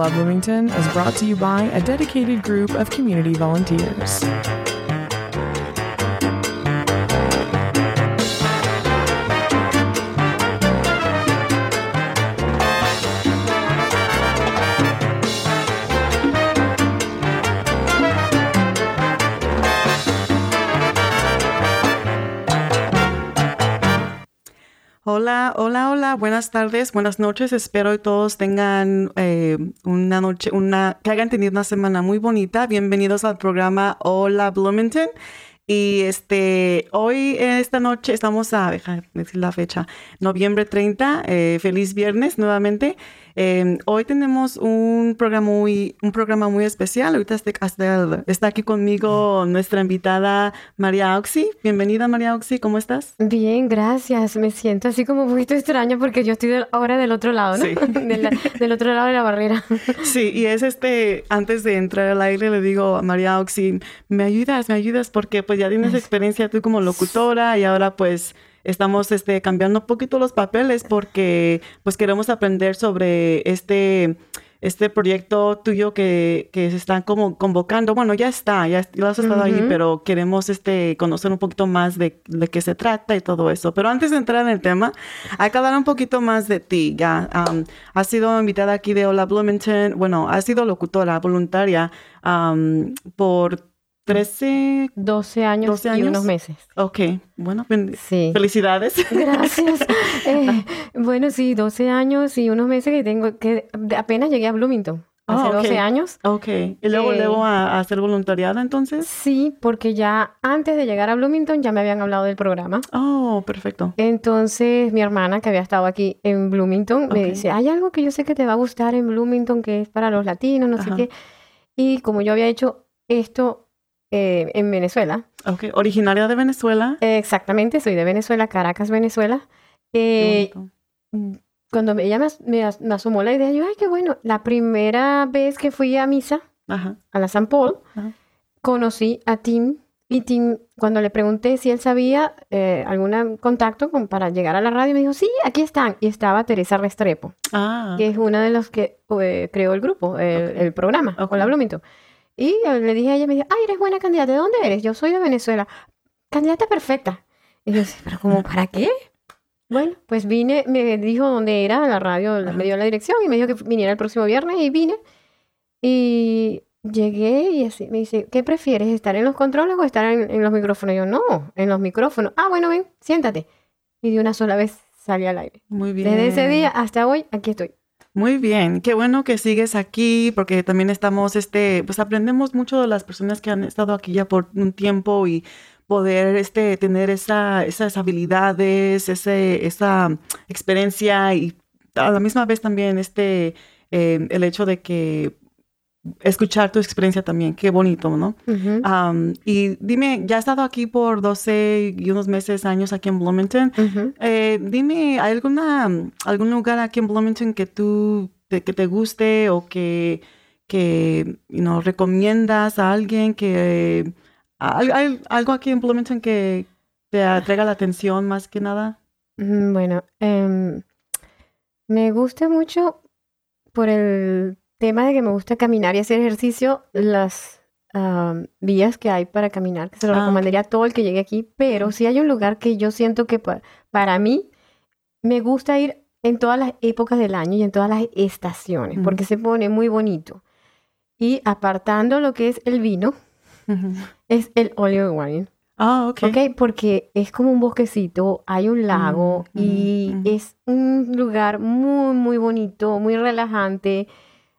Hola Bloomington is brought to you by a dedicated group of community volunteers. Hola, hola, hola, buenas tardes, buenas noches. Espero que todos tengan eh, una noche, una, que hayan tenido una semana muy bonita. Bienvenidos al programa Hola Bloomington. Y este, hoy, esta noche, estamos a, deja decir la fecha, noviembre 30. Eh, feliz viernes nuevamente. Eh, hoy tenemos un programa muy, un programa muy especial. Ahorita está, está aquí conmigo nuestra invitada María Oxy. Bienvenida María Oxy, ¿cómo estás? Bien, gracias. Me siento así como un poquito extraña porque yo estoy ahora del otro lado, ¿no? Sí. del, del otro lado de la barrera. Sí, y es este, antes de entrar al aire le digo a María Oxy, me ayudas, me ayudas porque pues ya tienes experiencia tú como locutora y ahora pues estamos este, cambiando un poquito los papeles porque pues queremos aprender sobre este, este proyecto tuyo que, que se están como convocando. Bueno, ya está, ya, ya has estado ahí, Ujú. pero queremos este, conocer un poquito más de, de qué se trata y todo eso. Pero antes de entrar en el tema, hay que hablar un poquito más de ti. Ya um, has sido invitada aquí de Hola Bloomington, bueno, has sido locutora voluntaria um, por 13, 12 años, 12 y años. unos meses. ok, bueno, Sí. felicidades. Gracias. Eh, bueno, sí, 12 años y unos meses que tengo, que apenas llegué a Bloomington. Hace Ah, ok. 12 años. Ok, y luego, Eh, luego a, a hacer voluntariado entonces. Sí, porque ya antes de llegar a Bloomington ya me habían hablado del programa. Oh, perfecto. Entonces, mi hermana, que había estado aquí en Bloomington, me dice, hay algo que yo sé que te va a gustar en Bloomington, que es para los latinos, no sé qué. Y como yo había hecho esto eh, en Venezuela, Ok, originaria de Venezuela. eh, exactamente, soy de Venezuela, Caracas, Venezuela. Eh, bonito. cuando ella me, me me asomó la idea, yo, ay, qué bueno. La primera vez que fui a misa, Ajá. a la San Paul, Ajá. conocí a Tim. Y Tim, cuando le pregunté si él sabía eh, algún contacto con- para llegar a la radio, me dijo, sí, aquí están. Y estaba Teresa Restrepo, Ah, que es una de los que eh, creó el grupo, el, Ok. el programa, Ok. con la Bloomington. Y le dije a ella, me dijo, ay, eres buena candidata. ¿De dónde eres? Yo soy de Venezuela. Candidata perfecta. Y yo, pero como, ¿para qué? Bueno, pues vine, me dijo dónde era la radio, Ajá. me dio la dirección y me dijo que viniera el próximo viernes y vine. Y llegué y así me dice, ¿qué prefieres? ¿Estar en los controles o estar en, en los micrófonos? Y yo, no, en los micrófonos. Ah, bueno, ven, siéntate. Y de una sola vez salí al aire. muy bien. Desde ese día hasta hoy, aquí estoy. Muy bien, qué bueno que sigues aquí porque también estamos, este, pues aprendemos mucho de las personas que han estado aquí ya por un tiempo y poder, este, tener esa, esas habilidades, ese, esa experiencia y a la misma vez también, este, eh, el hecho de que escuchar tu experiencia también, qué bonito, ¿no? Y dime, ya has estado aquí por 12 y unos meses, años aquí en Bloomington. Eh, dime, ¿hay alguna, algún lugar aquí en Bloomington que tú, te- que te guste o que, que you know, recomiendas a alguien que... ¿Hay, hay algo aquí en Bloomington que te atraiga la atención más que nada? Mm, Bueno, em, me gusta mucho por el tema de que me gusta caminar y hacer ejercicio, las am, vías que hay para caminar, que se lo Ah, recomendaría a todo el que llegue aquí, pero sí hay un lugar que yo siento que pa- para mí me gusta ir en todas las épocas del año y en todas las estaciones, porque se pone muy bonito. Y apartando lo que es el vino, es el olive wine. Ah, ok. ¿ok? Porque es como un bosquecito, hay un lago Mm, y es un lugar muy, muy bonito, muy relajante.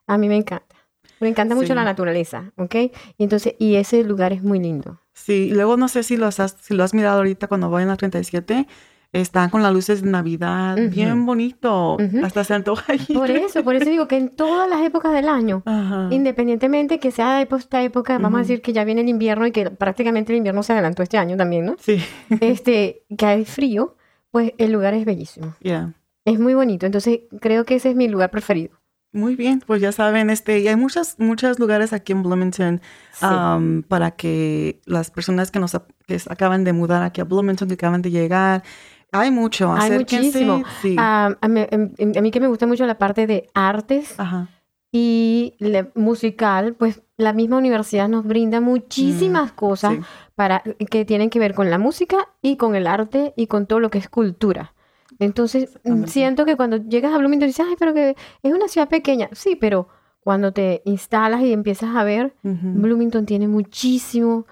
A mí me encanta. Me encanta mucho Sí. la naturaleza, ¿ok? Y entonces, y ese lugar es muy lindo. Sí, y luego no sé si, los has, si lo has mirado ahorita cuando vayan a 37. Están con las luces de Navidad, bien bonito. Ujú. Hasta se antoja ir. Por eso, por eso digo que en todas las épocas del año, Ajá. independientemente que sea de esta época, vamos a decir que ya viene el invierno y que prácticamente el invierno se adelantó este año también, ¿no? Sí, Este, que hay frío, pues el lugar es bellísimo. ya. Es muy bonito. Entonces, creo que ese es mi lugar preferido. Muy bien, pues ya saben, este, y hay muchos, muchos lugares aquí en Bloomington Sí. para que las personas que nos que acaban de mudar aquí a Bloomington, que acaban de llegar, hay mucho, Hay muchísimo. Sí. Ah, a, mí, a mí que me gusta mucho la parte de artes Ajá. y musical, pues la misma universidad nos brinda muchísimas cosas sí. para, que tienen que ver con la música y con el arte y con todo lo que es cultura. Entonces, Exactamente. siento que cuando llegas a Bloomington dices, ay, pero que es una ciudad pequeña. Sí, pero cuando te instalas y empiezas a ver. Bloomington tiene muchísimo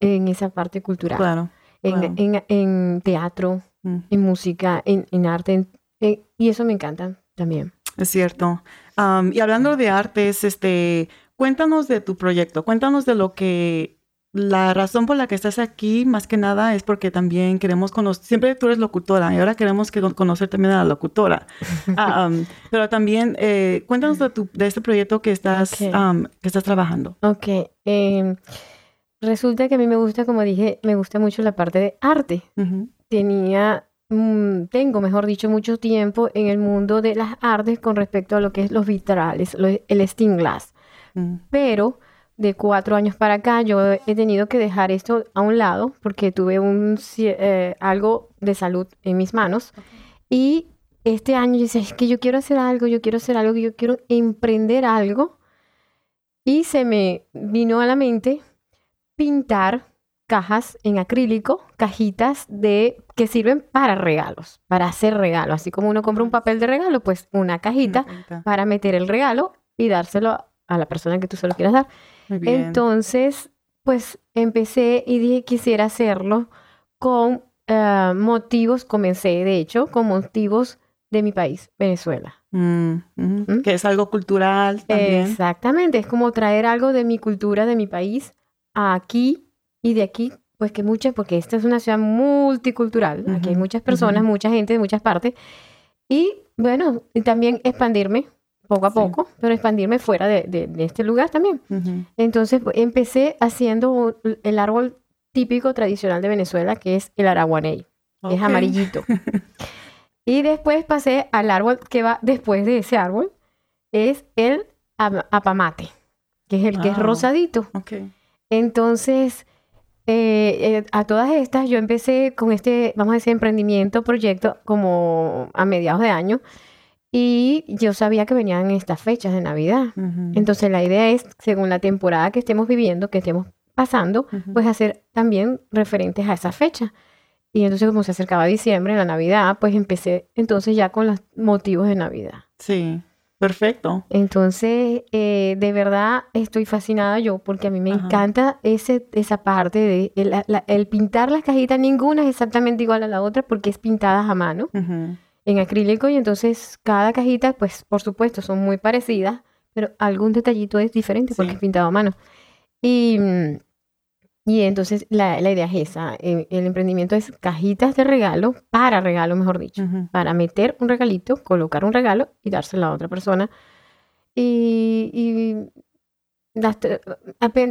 en esa parte cultural. Claro. En, en- en teatro, Mm, en música, en, en arte. en- y eso me encanta también. Es cierto. Am, y hablando de artes, este, cuéntanos de tu proyecto, cuéntanos de lo que la razón por la que estás aquí, más que nada, es porque también queremos conocer, siempre tú eres locutora y ahora queremos que conocer también a la locutora. Ah, am, pero también, eh, cuéntanos de, tu, de este proyecto que estás, am, que estás trabajando. Ok. em, resulta que a mí me gusta, como dije, me gusta mucho la parte de arte. Tenía, mm, tengo, mejor dicho, mucho tiempo en el mundo de las artes con respecto a lo que es los vitrales, lo- el stained glass. mm, Pero de cuatro años para acá yo he tenido que dejar esto a un lado porque tuve un, eh, algo de salud en mis manos. Y este año yo decía, es que yo quiero hacer algo, yo quiero hacer algo, yo quiero emprender algo. Y se me vino a la mente pintar cajas en acrílico, cajitas de que sirven para regalos, para hacer regalos. Así como uno compra un papel de regalo, pues una cajita una cajita. para meter el regalo y dárselo a la persona que tú se lo quieras dar. Entonces, pues empecé y dije quisiera hacerlo con eh, motivos, comencé de hecho con motivos de mi país, Venezuela. Mm, ¿Mm? Que es algo cultural también. Exactamente, es como traer algo de mi cultura, de mi país, aquí y de aquí, pues que muchas, porque esta es una ciudad multicultural, aquí hay muchas personas, mucha gente de muchas partes, y bueno, y también expandirme poco a Sí. poco, pero expandirme fuera de, de- de este lugar también. Entonces pues, empecé haciendo un- el árbol típico tradicional de Venezuela, que es el araguaney, es ok. amarillito. y después pasé al árbol que va después de ese árbol, es el am- apamate, que es el que es rosadito. Entonces, eh, eh, a todas estas, yo empecé con este, vamos a decir, emprendimiento, proyecto, como a mediados de año, y yo sabía que venían estas fechas de Navidad. Ujú, Entonces, la idea es, según la temporada que estemos viviendo, que estemos pasando, ujú. pues hacer también referentes a esa fecha. Y entonces, como se acercaba diciembre, la Navidad, pues empecé entonces ya con los motivos de Navidad. Sí, perfecto. Entonces, eh, de verdad estoy fascinada yo porque a mí me Ajá. encanta ese, esa parte de el, la- el pintar las cajitas. Ninguna es exactamente igual a la otra porque es pintadas a mano Ujú. En acrílico y entonces cada cajita, pues por supuesto, son muy parecidas, pero algún detallito es diferente porque Sí. es pintado a mano. Y, y entonces la, la idea es esa. eh, El emprendimiento es cajitas de regalo, para regalo, mejor dicho para meter un regalito, colocar un regalo y dárselo a otra persona. Y, y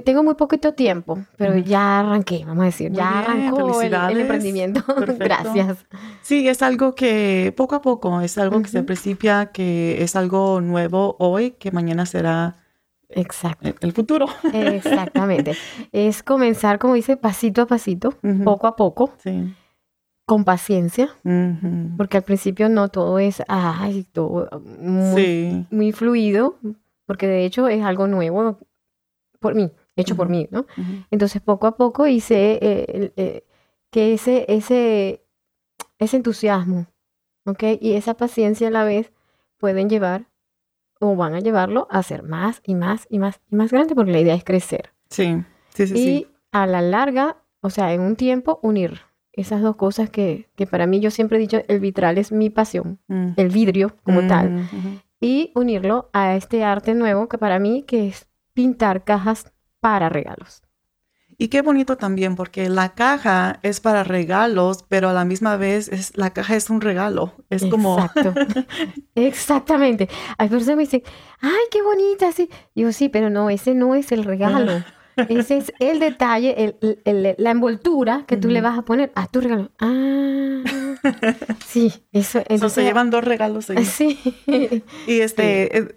tengo muy poquito tiempo, pero ya arranqué, vamos a decir, Muy ya bien, arrancó el- emprendimiento. Gracias. Sí, es algo que poco a poco, es algo que se principia, que es algo nuevo hoy, que mañana será Exacto, el, el futuro. exactamente. es comenzar, como dice, pasito a pasito, poco a poco, Sí. con paciencia, porque al principio no todo es, ay, todo muy Sí. muy fluido, porque de hecho es algo nuevo por mí, hecho por Ujú. mí, ¿no? Ujú. Entonces poco a poco hice eh, eh, que ese, ese, ese entusiasmo, ¿ok? Y esa paciencia a la vez pueden llevar o van a llevarlo a ser más y más y más y más grande, porque la idea es crecer. Sí, sí, sí, y sí. a la larga, o sea, en un tiempo, unir esas dos cosas que, que para mí yo siempre he dicho, el vitral es mi pasión, Mm. el vidrio como tal Ujú, ujú. y unirlo a este arte nuevo que para mí que es pintar cajas para regalos. Y qué bonito también, porque la caja es para regalos, pero a la misma vez es, la caja es un regalo. Es como... Exacto. Exactamente. Hay personas que me dicen, ay, qué bonita. Sí. Yo sí, pero no, ese no es el regalo. Ese es el detalle, el, el- la envoltura que tú le vas a poner a tu regalo. Ah, sí, eso. So, Entonces, se llevan dos regalos ahí. Sí. Y este, eh,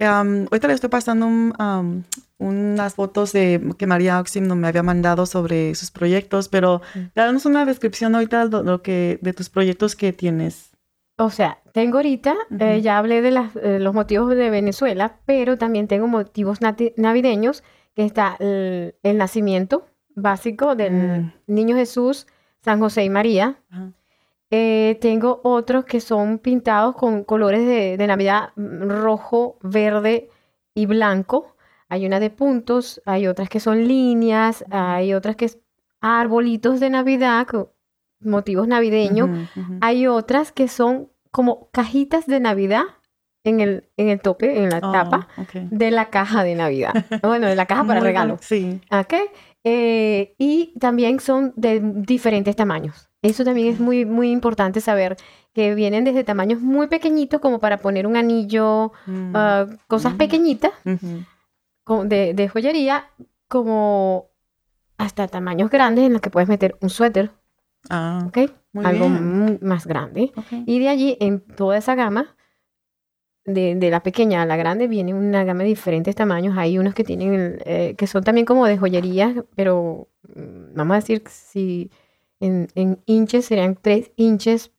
um, ahorita le estoy pasando un, um, unas fotos de que María Oxim no me había mandado sobre sus proyectos, pero danos una descripción ahorita de lo que de tus proyectos que tienes. O sea, tengo ahorita, eh, ya hablé de las, eh, los motivos de Venezuela, pero también tengo motivos navideños, que está el, el nacimiento básico del Mm. Niño Jesús, San José y María. Eh, tengo otros que son pintados con colores de, de Navidad mm, rojo, verde y blanco. Hay una de puntos, hay otras que son líneas, hay otras que es arbolitos de Navidad, con motivos navideños. Hay otras que son como cajitas de Navidad en el, en el tope, en la Oh, tapa de la caja de Navidad. Bueno, de la caja para regalo. Sí. ¿Ok? Eh, y también son de diferentes tamaños. Eso también es muy, muy importante saber que vienen desde tamaños muy pequeñitos como para poner un anillo, Mm. ah, cosas Mm. pequeñitas de, de joyería, como hasta tamaños grandes en los que puedes meter un suéter, Ah, ¿ok? muy Algo bien. más grande. Ok. Y de allí, en toda esa gama, de, de la pequeña a la grande, viene una gama de diferentes tamaños. Hay unos que tienen, eh, que son también como de joyería, pero mm, vamos a decir si en, en inches serían 3 inches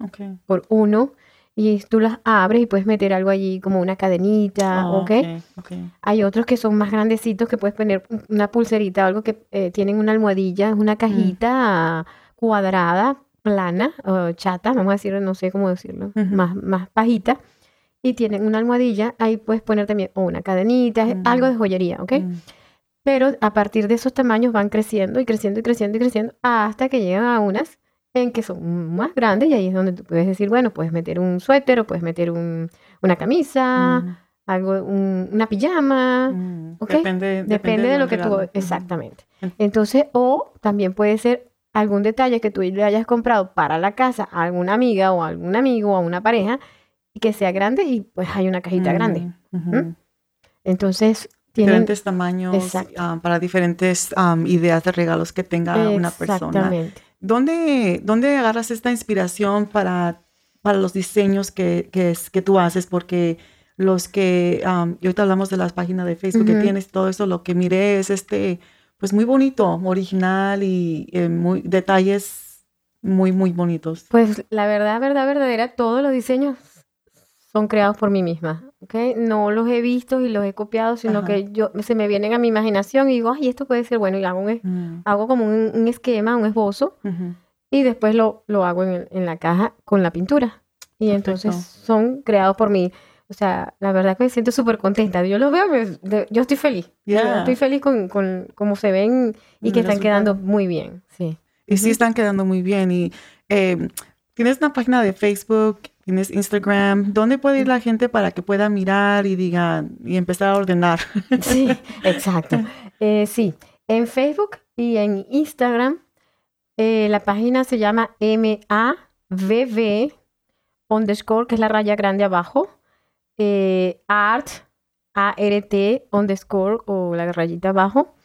por uno. Y tú las abres y puedes meter algo allí como una cadenita, Oh, ¿ok? ok. Hay otros que son más grandecitos que puedes poner una pulserita, algo que eh, tienen una almohadilla, es una cajita cuadrada, plana, o chata, vamos a decirlo, no sé cómo decirlo, más, más bajita. Y tienen una almohadilla, ahí puedes poner también o una cadenita, Mm. algo de joyería, ¿ok? Mm. Pero a partir de esos tamaños van creciendo y creciendo y creciendo y creciendo hasta que llegan a unas en que son más grandes y ahí es donde tú puedes decir, bueno, puedes meter un suéter o puedes meter un- una camisa, Mm. algo, un- una pijama, Mm. ¿ok? Depende, Depende de lo que tú... Exactamente. Ent- Entonces, o también puede ser algún detalle que tú le hayas comprado para la casa a alguna amiga o a algún amigo o a una pareja y que sea grande y pues hay una cajita grande. Mm. Entonces. Diferentes tamaños ah, para diferentes am, ideas de regalos que tenga una persona. ¿Dónde, ¿Dónde agarras esta inspiración para, para los diseños que, que, es- que tú haces? Porque los que, am, y ahorita hablamos de las páginas de Facebook que tienes, todo eso, lo que miré es este, pues muy bonito, original y eh, muy, detalles muy, muy bonitos. Pues la verdad, verdad, verdadera, todos los diseños son creados por mí misma, ¿ok? No los he visto y los he copiado, sino Ajá. que yo se me vienen a mi imaginación y digo, ay, esto puede ser bueno y hago un, Mm, hago como un, un esquema, un esbozo ujú. y después lo, lo hago en, en la caja con la pintura. Y entonces Perfecto. son creados por mí. O sea, la verdad que me siento súper contenta. Yo los veo, me- yo estoy feliz. Yo Yeah. Estoy feliz con, con cómo se ven y El que están quedando muy bien. Sí. Y sí están quedando muy bien. Y eh, tienes una página de Facebook, tienes Instagram. ¿Dónde puede ir la gente para que pueda mirar y diga y empezar a ordenar? Sí, exacto. Eh, sí, en Facebook y en Instagram eh, la página se llama MAVV underscore, que es la raya grande abajo, eh, art, ART underscore o la rayita abajo,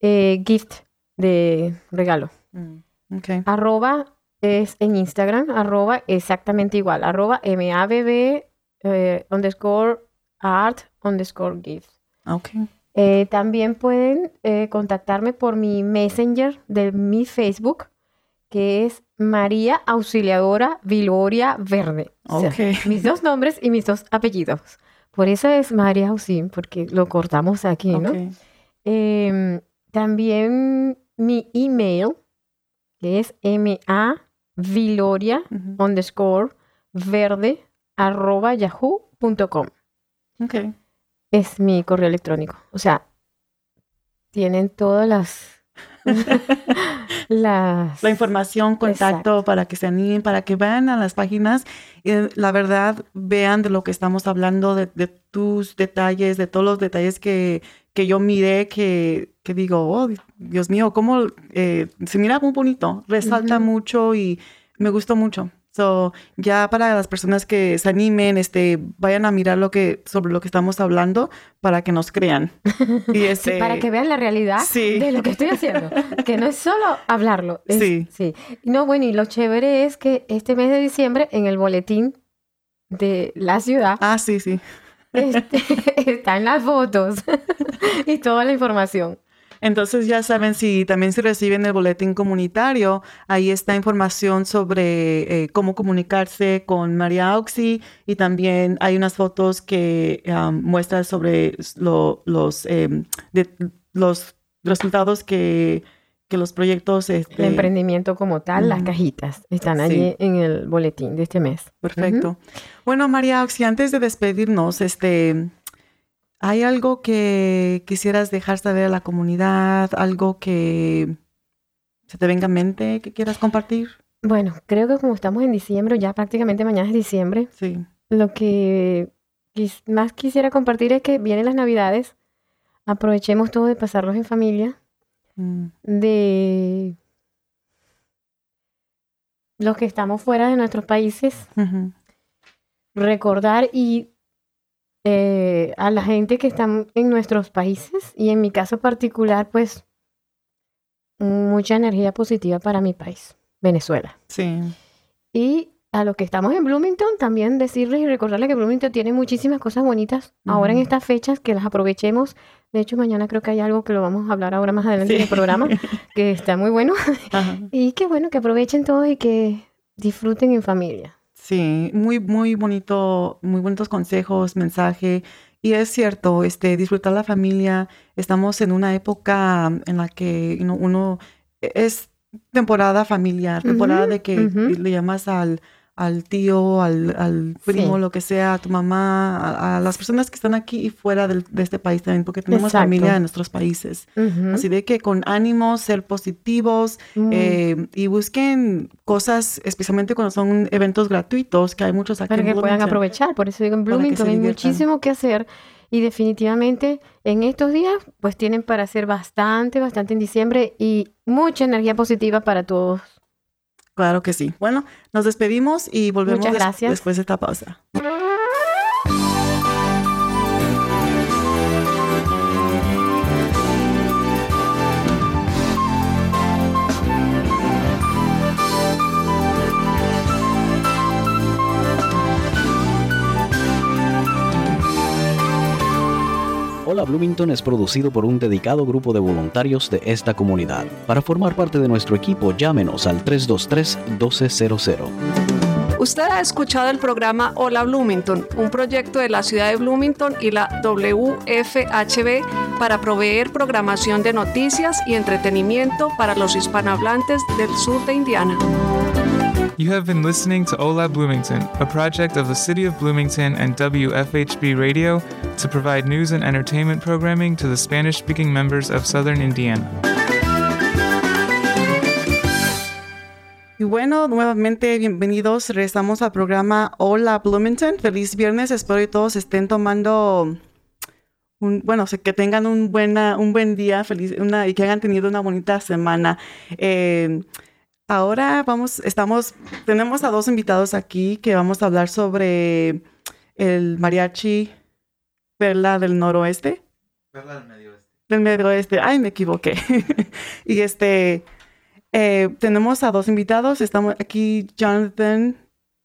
eh, gift de regalo. Mm, ok. Arroba es en Instagram, arroba exactamente igual, arroba MAVV eh, underscore art underscore gift. Ok. Eh, también pueden eh, contactarme por mi Messenger de mi Facebook, que es María Auxiliadora Viloria Verde. O sea, Ok. mis dos nombres y mis dos apellidos. Por eso es María Auxil, porque lo cortamos aquí, ¿no? Em, también mi email, que es maviloria Ujú. underscore verde arroba yahoo.com. Ok. Es mi correo electrónico. O sea, tienen todas las las... la información, contacto Exacto. para que se animen, para que vayan a las páginas y la verdad vean de lo que estamos hablando, de, de tus detalles, de todos los detalles que, que yo miré, que, que digo, oh, Dios mío, cómo eh, se mira muy bonito, resalta mucho y me gustó mucho. So, ya para las personas que se animen, este, vayan a mirar lo que, sobre lo que estamos hablando para que nos crean. Y Sí, este, para que vean la realidad Sí. de lo que estoy haciendo. Que no es solo hablarlo. es- Sí. sí. No, bueno, y lo chévere es que este mes de diciembre, en el boletín de la ciudad, Ah, sí, sí. este, están las fotos y toda la información. Entonces ya saben, si también se reciben el boletín comunitario, ahí está información sobre eh, cómo comunicarse con María Auxi y también hay unas fotos que um, muestran sobre lo- los, em, de- los resultados que, que los proyectos... El Este, emprendimiento como tal, las cajitas, están Sí. allí en el boletín de este mes. Perfecto. Bueno, María Auxi, antes de despedirnos, este, ¿hay algo que quisieras dejar saber a la comunidad? ¿Algo que se te venga a mente que quieras compartir? Bueno, creo que como estamos en diciembre, ya prácticamente mañana es diciembre, Sí. lo que quis- más quisiera compartir es que vienen las navidades, aprovechemos todo de pasarlos en familia, Mm, de los que estamos fuera de nuestros países, recordar y eh, a la gente que está en nuestros países y en mi caso particular, pues mucha energía positiva para mi país, Venezuela. Sí. Y a los que estamos en Bloomington, también decirles y recordarles que Bloomington tiene muchísimas cosas bonitas ahora en estas fechas, que las aprovechemos. De hecho, mañana creo que hay algo que lo vamos a hablar ahora más adelante en el Sí. programa, que está muy bueno. Ajá. Y que bueno, que aprovechen todo y que disfruten en familia. Sí, muy, muy bonito, muy bonitos consejos, mensaje. Y es cierto, este, disfrutar la familia. Estamos en una época en la que know, uno es temporada familiar, temporada de que le llamas al, al tío, al, al primo, Sí. lo que sea, a tu mamá, a, a las personas que están aquí y fuera del- de este país también, porque tenemos Exacto. familia en nuestros países. Así de que con ánimo, ser positivos, Mm, eh, y busquen cosas, especialmente cuando son eventos gratuitos, que hay muchos aquí para en que puedan aprovechar. Por eso digo, en Bloomington hay muchísimo que hacer y definitivamente en estos días pues tienen para hacer bastante, bastante en diciembre y mucha energía positiva para todos. Claro que sí. Bueno, nos despedimos y volvemos Muchas des- gracias. después de esta pausa. Hola Bloomington es producido por un dedicado grupo de voluntarios de esta comunidad. Para formar parte de nuestro equipo, llámenos al 323-1200. Usted ha escuchado el programa Hola Bloomington, un proyecto de la ciudad de Bloomington y la WFHB para proveer programación de noticias y entretenimiento para los hispanohablantes del sur de Indiana. You have been listening to Ola Bloomington, a project of the City of Bloomington and WFHB Radio to provide news and entertainment programming to the Spanish speaking members of southern Indiana. Y bueno, nuevamente bienvenidos. Regresamos al programa Hola Bloomington. Feliz viernes. Espero que todos estén tomando un, bueno, que tengan un buena, un buen día, feliz, una, y que hayan tenido una bonita semana. Eh, ahora vamos, estamos, tenemos a dos invitados aquí que vamos a hablar sobre el mariachi Perla del Noroeste. Del Medio Oeste. Ay, me equivoqué. y este, eh, tenemos a dos invitados. Estamos aquí, Jonathan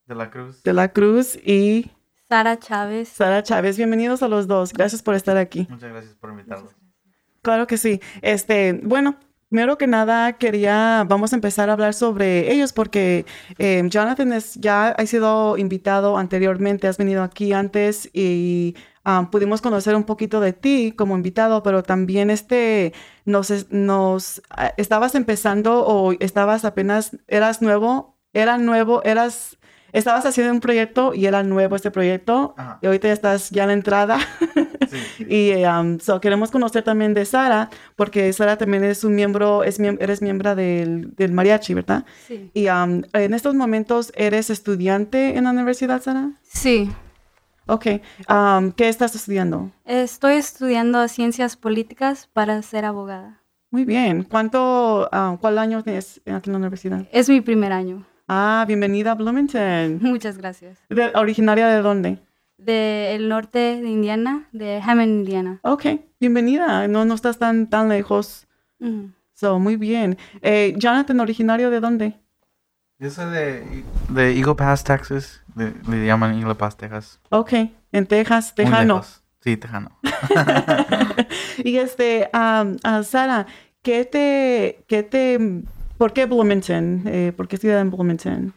De la Cruz. de la Cruz y Sara Chávez. Sara Chávez. Bienvenidos a los dos. Gracias por estar aquí. Muchas gracias por invitarnos. Claro que sí. Este, bueno, primero que nada quería, vamos a empezar a hablar sobre ellos porque eh, Jonathan es, ya ha sido invitado anteriormente, has venido aquí antes y um, pudimos conocer un poquito de ti como invitado, pero también este, nos, nos, ah, estabas empezando o estabas apenas, eras nuevo, era nuevo, eras estabas haciendo un proyecto y era nuevo este proyecto Ajá. y ahorita ya estás ya en la entrada. Sí, sí. y um, so, queremos conocer también de Sara, porque Sara también es un miembro, es eres miembro del, del mariachi, ¿verdad? Sí. Y um, en estos momentos, ¿eres estudiante en la universidad, Sara? Sí. Ok. Um, ¿Qué estás estudiando? Estoy estudiando ciencias políticas para ser abogada. Muy bien. ¿Cuánto, ah, cuál año tienes aquí en la universidad? Es mi primer año. Ah, bienvenida a Bloomington. Muchas gracias. De- ¿Originaria de dónde? Del norte de Indiana, de Hammond, Indiana. Ok, bienvenida. No, no estás tan, tan lejos. So, muy bien. Eh, Jonathan, ¿originario de dónde? Yo soy de, de Eagle Pass, Texas. Le, le llaman Eagle Pass, Texas. Ok, en Texas, Tejano. Sí, Tejano. y este, am, ah, Sara, ¿qué te, qué te, por qué Bloomington? Eh, ¿Por qué ciudad en Bloomington?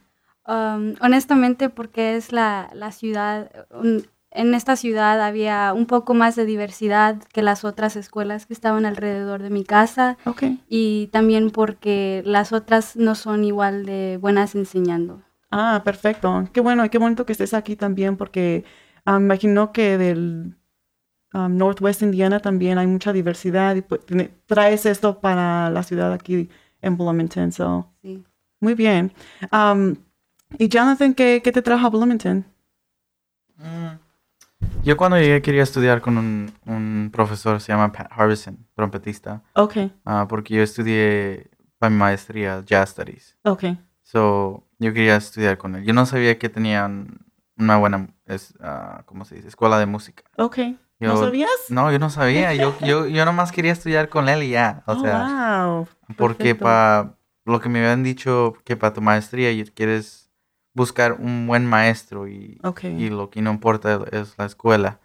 Um, honestamente, porque es la, la ciudad, un- en esta ciudad había un poco más de diversidad que las otras escuelas que estaban alrededor de mi casa y también porque las otras no son igual de buenas enseñando. Ah, perfecto. Qué bueno y qué bonito que estés aquí también porque ah, imagino que del um, Northwest Indiana también hay mucha diversidad y pues, traes esto para la ciudad aquí en Bloomington. So, Sí. muy bien. Um, y Jonathan, ¿qué, qué te trajo a Bloomington? Mm. Yo cuando llegué quería estudiar con un, un profesor, se llama Pat Harbison, trompetista, Ok, ah, porque yo estudié para mi maestría Jazz Studies. ok. So, yo quería estudiar con él. Yo no sabía que tenían una buena, es, ah, ¿cómo se dice? Escuela de música. Ok. ¿No sabías? No, yo no sabía. Yo, yo, yo nomás quería estudiar con él y ya. O Oh, sea, wow. porque para lo que me habían dicho que para tu maestría quieres buscar un buen maestro y, lo que no importa es la escuela.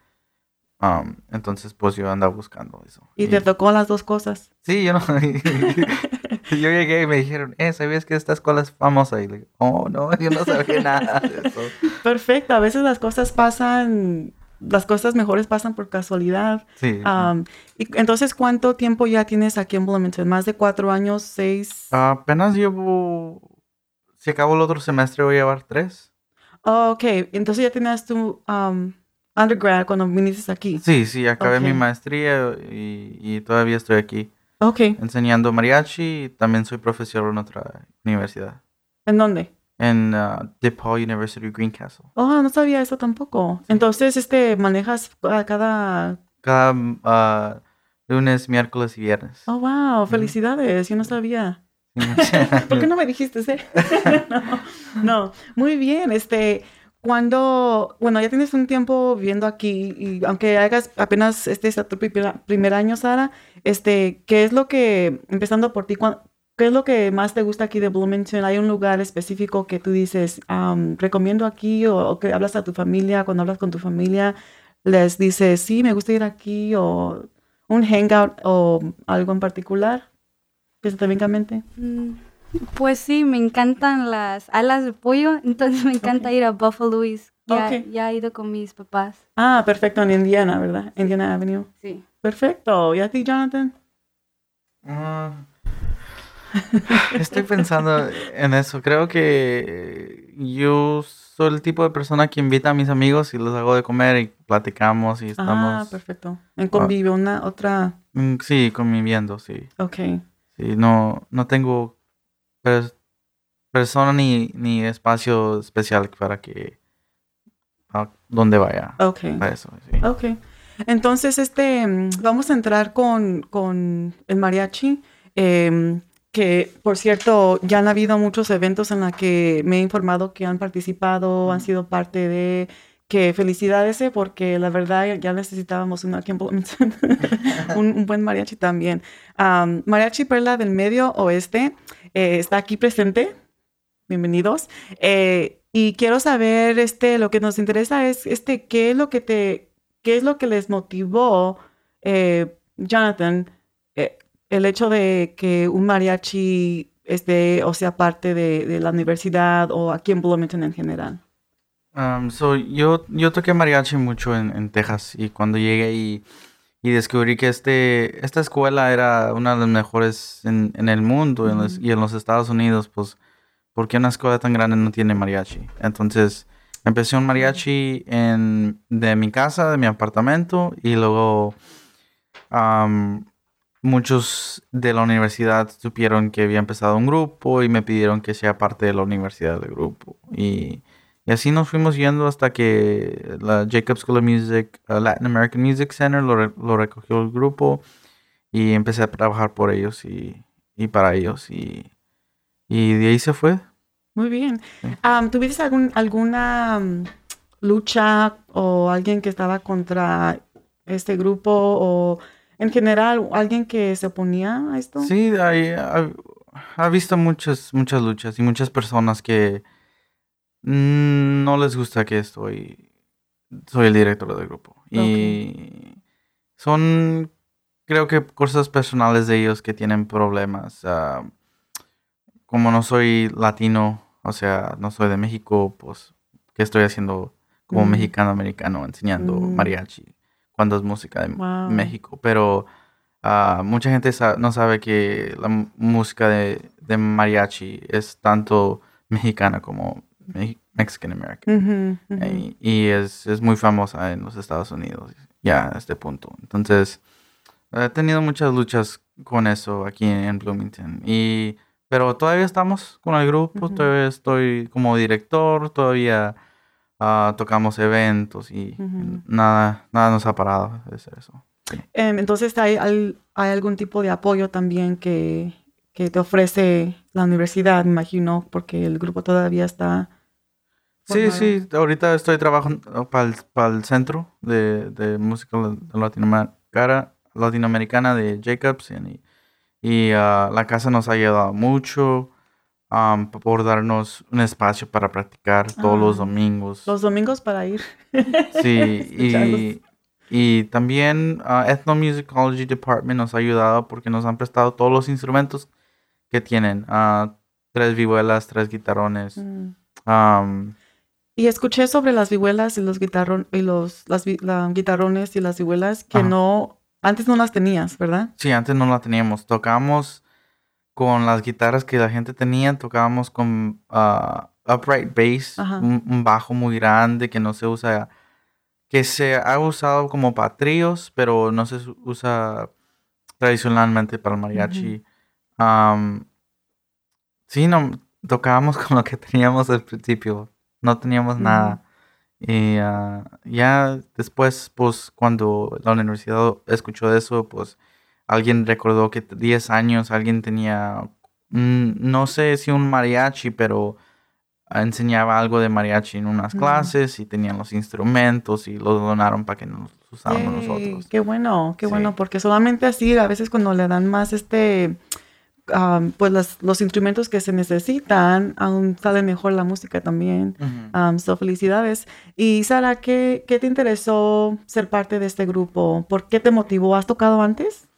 Um, entonces, pues yo andaba buscando eso. Y te tocó las dos cosas. Sí, yo no. yo llegué y me dijeron, eh, ¿sabías que esta escuela es famosa? Y le digo, oh, no, yo no sabía nada de eso. Perfecto. A veces las cosas pasan, las cosas mejores pasan por casualidad. Sí. Um, y entonces, ¿cuánto tiempo ya tienes aquí en Bloomington? ¿Más de cuatro años, seis? Apenas llevo. Si acabo el otro semestre, voy a llevar tres. Oh, ok, entonces ya tenías tu um, undergrad cuando viniste aquí. Sí, sí, acabé mi maestría y, y todavía estoy aquí Ok, enseñando mariachi y también soy profesor en otra universidad. ¿en dónde? En uh, DePaul University, Greencastle. Oh, no sabía eso tampoco. Entonces, este, manejas a cada... Cada uh, lunes, miércoles y viernes. Oh, wow, felicidades, yo no sabía. ¿Por qué no me dijiste ese? no, no, muy bien. Este, cuando, bueno, ya tienes un tiempo viviendo aquí y aunque hagas apenas este es tu primer, primer año, Sara, este, ¿qué es lo que, empezando por ti, cuan- qué es lo que más te gusta aquí de Bloomington? ¿Hay un lugar específico que tú dices, recomiendo aquí o, o que hablas a tu familia, cuando hablas con tu familia, les dices, sí, me gusta ir aquí o un hangout o algo en particular? Que se te venga a mente. Mm, Pues sí, me encantan las alas de pollo, entonces me encanta ir a Buffalo Louis. Ya, ya he ido con mis papás. Ah, perfecto, en Indiana, ¿verdad? Indiana Avenue. Sí. Perfecto. ¿Y a ti, Jonathan? Ah, Estoy pensando en eso. Creo que yo soy el tipo de persona que invita a mis amigos y los hago de comer y platicamos y Ah, estamos, perfecto. En convivio, una otra. mm, sí, conviviendo, sí. Ok. Sí, no, no tengo pers- persona ni, ni espacio especial para que a donde vaya. Ok. Para eso, sí. Ok. Entonces, este, mm, vamos a entrar con, con el mariachi. em, que, por cierto, ya han habido muchos eventos en los que me he informado que han participado, han sido parte de... Que felicidades, eh, porque la verdad ya necesitábamos uno aquí en Bloomington. un, un buen mariachi también. Am, mariachi Perla del Medio Oeste eh, está aquí presente. Bienvenidos. Eh, y quiero saber, este, lo que nos interesa es, este, ¿qué es lo que te, qué es lo que les motivó, eh, Jonathan, el hecho de que un mariachi esté, o sea, parte de, de la universidad o aquí en Bloomington en general? Um, so, yo, yo toqué mariachi mucho en, en Texas y cuando llegué y, y descubrí que este, esta escuela era una de las mejores en, en el mundo en los- y en los Estados Unidos, pues, ¿por qué una escuela tan grande no tiene mariachi? Entonces empecé un mariachi en, de mi casa, de mi apartamento, y luego am, muchos de la universidad supieron que había empezado un grupo y me pidieron que sea parte de la universidad del grupo. Y, y así nos fuimos yendo hasta que la Jacob School of Music, uh, Latin American Music Center lo, re- lo recogió el grupo y empecé a trabajar por ellos y, y para ellos. Y, y de ahí se fue. Muy bien. Am, ¿Tuviste algún, alguna mm, lucha o alguien que estaba contra este grupo o en general alguien que se oponía a esto? Sí, hay, ha, ha visto muchas, muchas luchas y muchas personas que no les gusta que estoy, soy el director del grupo. Y son, creo que cosas personales de ellos que tienen problemas. ah, como no soy latino, o sea, no soy de México, pues, ¿qué estoy haciendo como Mm. mexicano-americano enseñando Mm. mariachi cuando es música de Wow. México? Pero ah, mucha gente sa- no sabe que la música de, de mariachi es tanto mexicana como me- Mexican American. Ujú. Y, y es, es muy famosa en los Estados Unidos ya a este punto. Entonces, he tenido muchas luchas con eso aquí en, en Bloomington. Y, pero todavía estamos con el grupo, Ujú. todavía estoy como director, todavía ah, tocamos eventos y Ujú. nada, nada nos ha parado de hacer eso. Em, entonces, ¿hay, hay algún tipo de apoyo también que, que te ofrece la universidad, me imagino, porque el grupo todavía está... Sí, formado? sí, ahorita estoy trabajando para el, centro de, de música la- latinoamericana, latinoamericana de Jacobs y, y, ah, la casa nos ha ayudado mucho am, por darnos un espacio para practicar todos los Ah, domingos. Los domingos para ir. Sí, y, y también ah, Ethnomusicology Department nos ha ayudado porque nos han prestado todos los instrumentos que tienen. ah, tres vihuelas, tres guitarrones. Mm. Y escuché sobre las vihuelas y los guitarrón y los las vi- la- guitarrones y las vihuelas que Ajá. no antes no las tenías, ¿verdad? Sí, antes no la teníamos. Tocábamos con las guitarras que la gente tenía, tocábamos con ah, upright bass, un, un bajo muy grande que no se usa, que se ha usado como para tríos, pero no se usa tradicionalmente para el mariachi. Am, sí, no, tocábamos con lo que teníamos al principio, no teníamos nada. Y ah, ya después, pues, cuando la universidad escuchó eso, pues, alguien recordó que 10 años alguien tenía, no sé si un mariachi, pero enseñaba algo de mariachi en unas clases y tenían los instrumentos y los donaron para que nos usáramos Yay, nosotros. Qué bueno, qué Sí. bueno, porque solamente así a veces cuando le dan más este am, pues las- los instrumentos que se necesitan, aún sale mejor la música también. Ujú. Um, so, felicidades. Y Sara, ¿qué, ¿qué te interesó ser parte de este grupo? ¿Por qué te motivó? ¿Has tocado antes?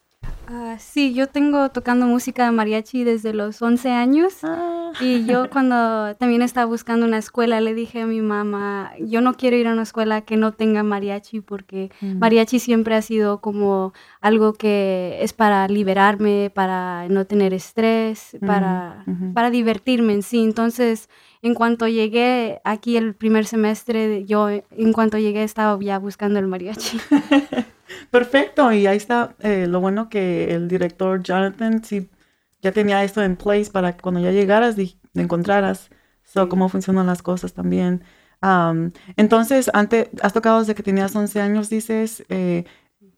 Ah, sí, yo tengo tocando música de mariachi desde los 11 años. Ah. Y yo cuando también estaba buscando una escuela, le dije a mi mamá, yo no quiero ir a una escuela que no tenga mariachi porque Mm. mariachi siempre ha sido como algo que es para liberarme, para no tener estrés, Mm, para, para divertirme en sí. Entonces, en cuanto llegué aquí el primer semestre, yo en cuanto llegué estaba ya buscando el mariachi. Perfecto, y ahí está eh, lo bueno que el director Jonathan sí ya tenía esto en place para que cuando ya llegaras y encontraras so, cómo funcionan las cosas también. Am, entonces, antes, has tocado desde que tenías 11 años, dices, eh,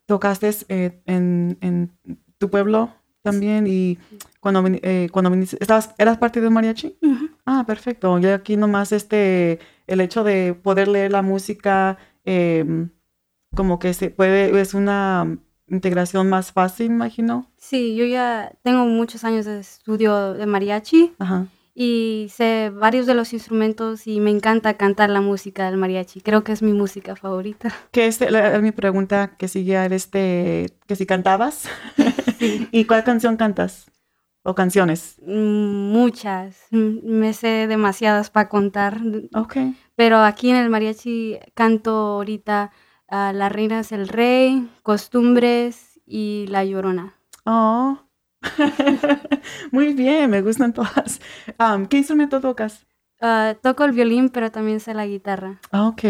tocaste eh, en, en tu pueblo también y cuando, eh, cuando viniste, ¿estabas, ¿eras parte de un mariachi? Ah, perfecto. Y aquí nomás este, el hecho de poder leer la música, em, como que se puede, es una integración más fácil, imagino. Sí, yo ya tengo muchos años de estudio de mariachi Ajá. y sé varios de los instrumentos y me encanta cantar la música del mariachi. Creo que es mi música favorita. Que es la- mi pregunta que sigue era este, que si cantabas. ¿Y cuál canción cantas? ¿O canciones? Mm, Muchas, mm, me sé demasiadas para contar, Ok. pero aquí en el mariachi canto ahorita ah, La Reina es el Rey, Costumbres y La Llorona. Oh, Muy bien, me gustan todas. Um, ¿Qué instrumento tocas? Ah, toco el violín, pero también sé la guitarra. Ah, ok.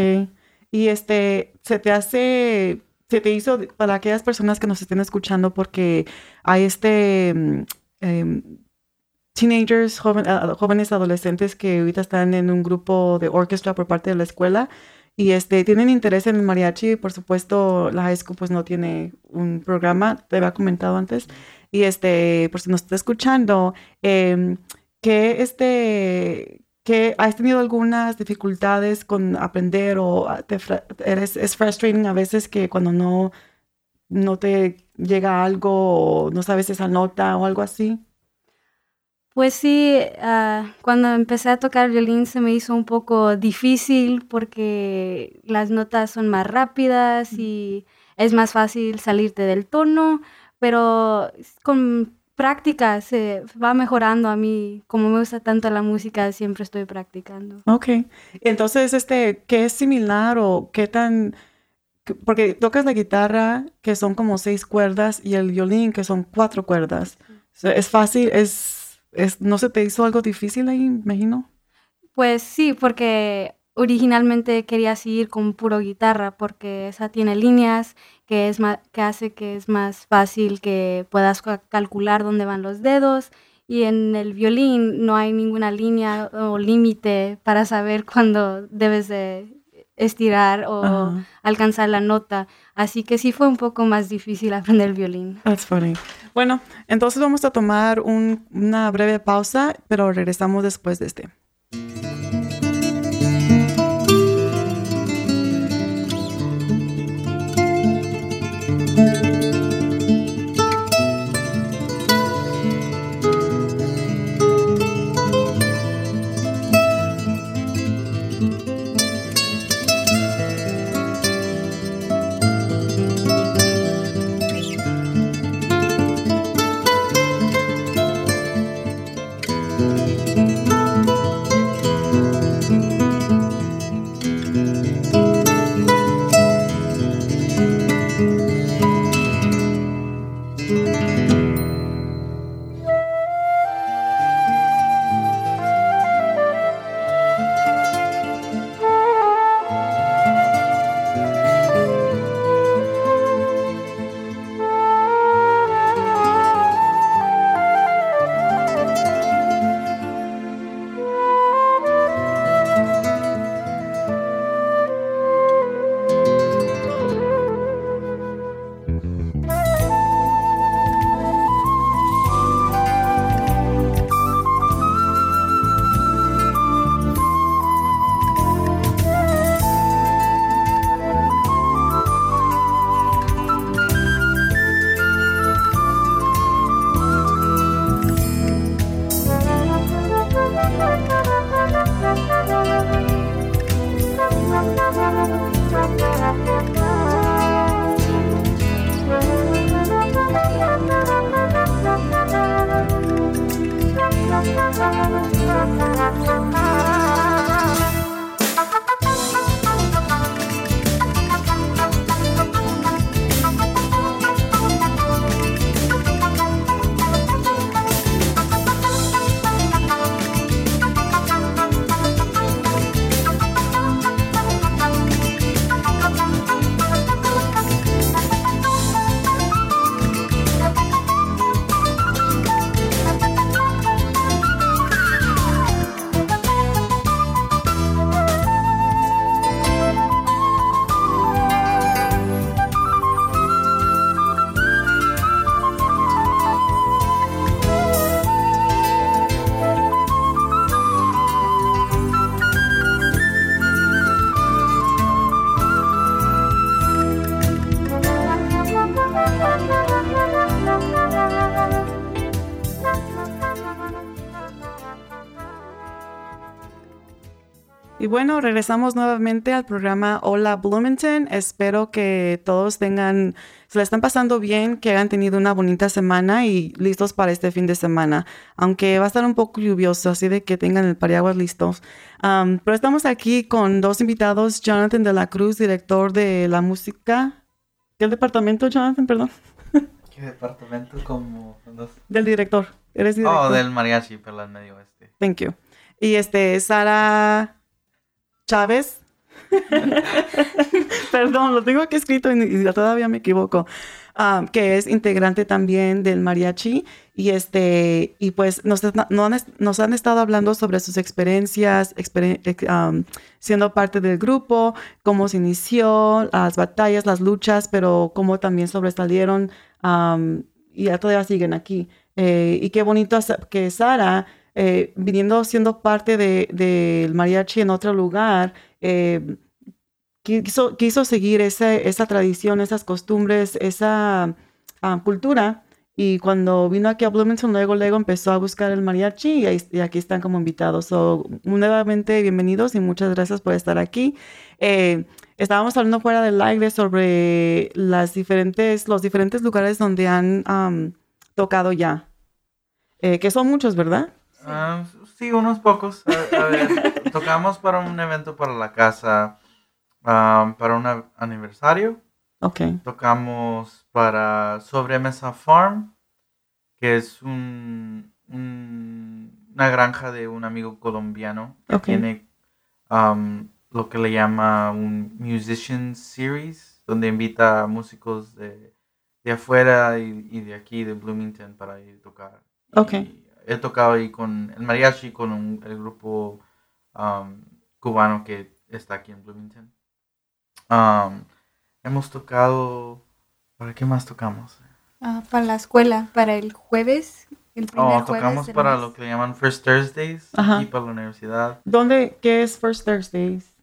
Y este, se te hace, se te hizo para aquellas personas que nos estén escuchando, porque hay este mm, em, teenagers, joven- ah, jóvenes adolescentes que ahorita están en un grupo de orquesta por parte de la escuela y este, tienen interés en el mariachi. Por supuesto, la high school pues no tiene un programa, te había comentado antes. Y este, por si nos está escuchando, em, ¿qué este, que has tenido algunas dificultades con aprender o te eres, es frustrating a veces que cuando no, no te llega algo o no sabes esa nota o algo así? Pues sí, ah, cuando empecé a tocar violín se me hizo un poco difícil porque las notas son más rápidas y es más fácil salirte del tono, pero con práctica se va mejorando a mí. Como me gusta tanto la música, siempre estoy practicando. Ok. Entonces, este, ¿qué es similar o qué tan... que- Porque tocas la guitarra, que son como seis cuerdas, y el violín, que son cuatro cuerdas. Es fácil, es, es, ¿no se te hizo algo difícil ahí, imagino? Pues sí, porque originalmente quería seguir con puro guitarra porque esa tiene líneas que es que hace que es más fácil que puedas ca- calcular dónde van los dedos y en el violín no hay ninguna línea o límite para saber cuándo debes de estirar o Ajá. alcanzar la nota, así que sí fue un poco más difícil aprender el violín. That's funny. Bueno, entonces vamos a tomar un- una breve pausa, pero regresamos después de este. Bueno, regresamos nuevamente al programa Hola Bloomington. Espero que todos tengan, se la están pasando bien, que hayan tenido una bonita semana y listos para este fin de semana. Aunque va a estar un poco lluvioso, así de que tengan el paraguas listos. Um, pero estamos aquí con dos invitados, Jonathan de la Cruz, director de la música. ¿Qué departamento, Jonathan? Perdón. ¿Qué departamento como Del director. Eres director. Oh, del mariachi, pero en medio este. Thank you. Y este, Sara Chávez. Perdón, lo tengo aquí escrito y, todavía me equivoco. Um, que es integrante también del mariachi y este y pues nos, no han, estado hablando sobre sus experiencias exper um, siendo parte del grupo cómo se inició las batallas las luchas pero cómo también sobresalieron y ya todavía siguen aquí eh, y qué bonito que Sara eh, viniendo siendo parte del de, mariachi en otro lugar eh, quiso, quiso seguir ese, esa tradición, esas costumbres, esa uh, cultura. Y cuando vino aquí a Bloomington, luego, luego empezó a buscar el mariachi y, aquí están como invitados. So, nuevamente, bienvenidos y muchas gracias por estar aquí. Eh, estábamos hablando fuera del aire sobre las diferentes, los diferentes lugares donde han tocado ya. Eh, que son muchos, ¿verdad? Uh, sí, unos pocos. A, a ver, tocamos para un evento para la casa um, para un aniversario. Ok. Tocamos para Sobremesa Farm, que es un, un, una granja de un amigo colombiano que okay. tiene um, lo que le llama un Musician Series, donde invita a músicos de, de afuera y, y, de aquí, de Bloomington, para ir a tocar. Ok. Y he tocado ahí con el mariachi, con un, el grupo um, cubano que está aquí en Bloomington. Um, hemos tocado. ¿Para qué más tocamos? Uh, para la escuela, para el jueves. El primer oh, tocamos jueves para lo que llaman First Thursdays Ajá. aquí para la universidad. ¿Dónde? ¿Qué es First Thursdays?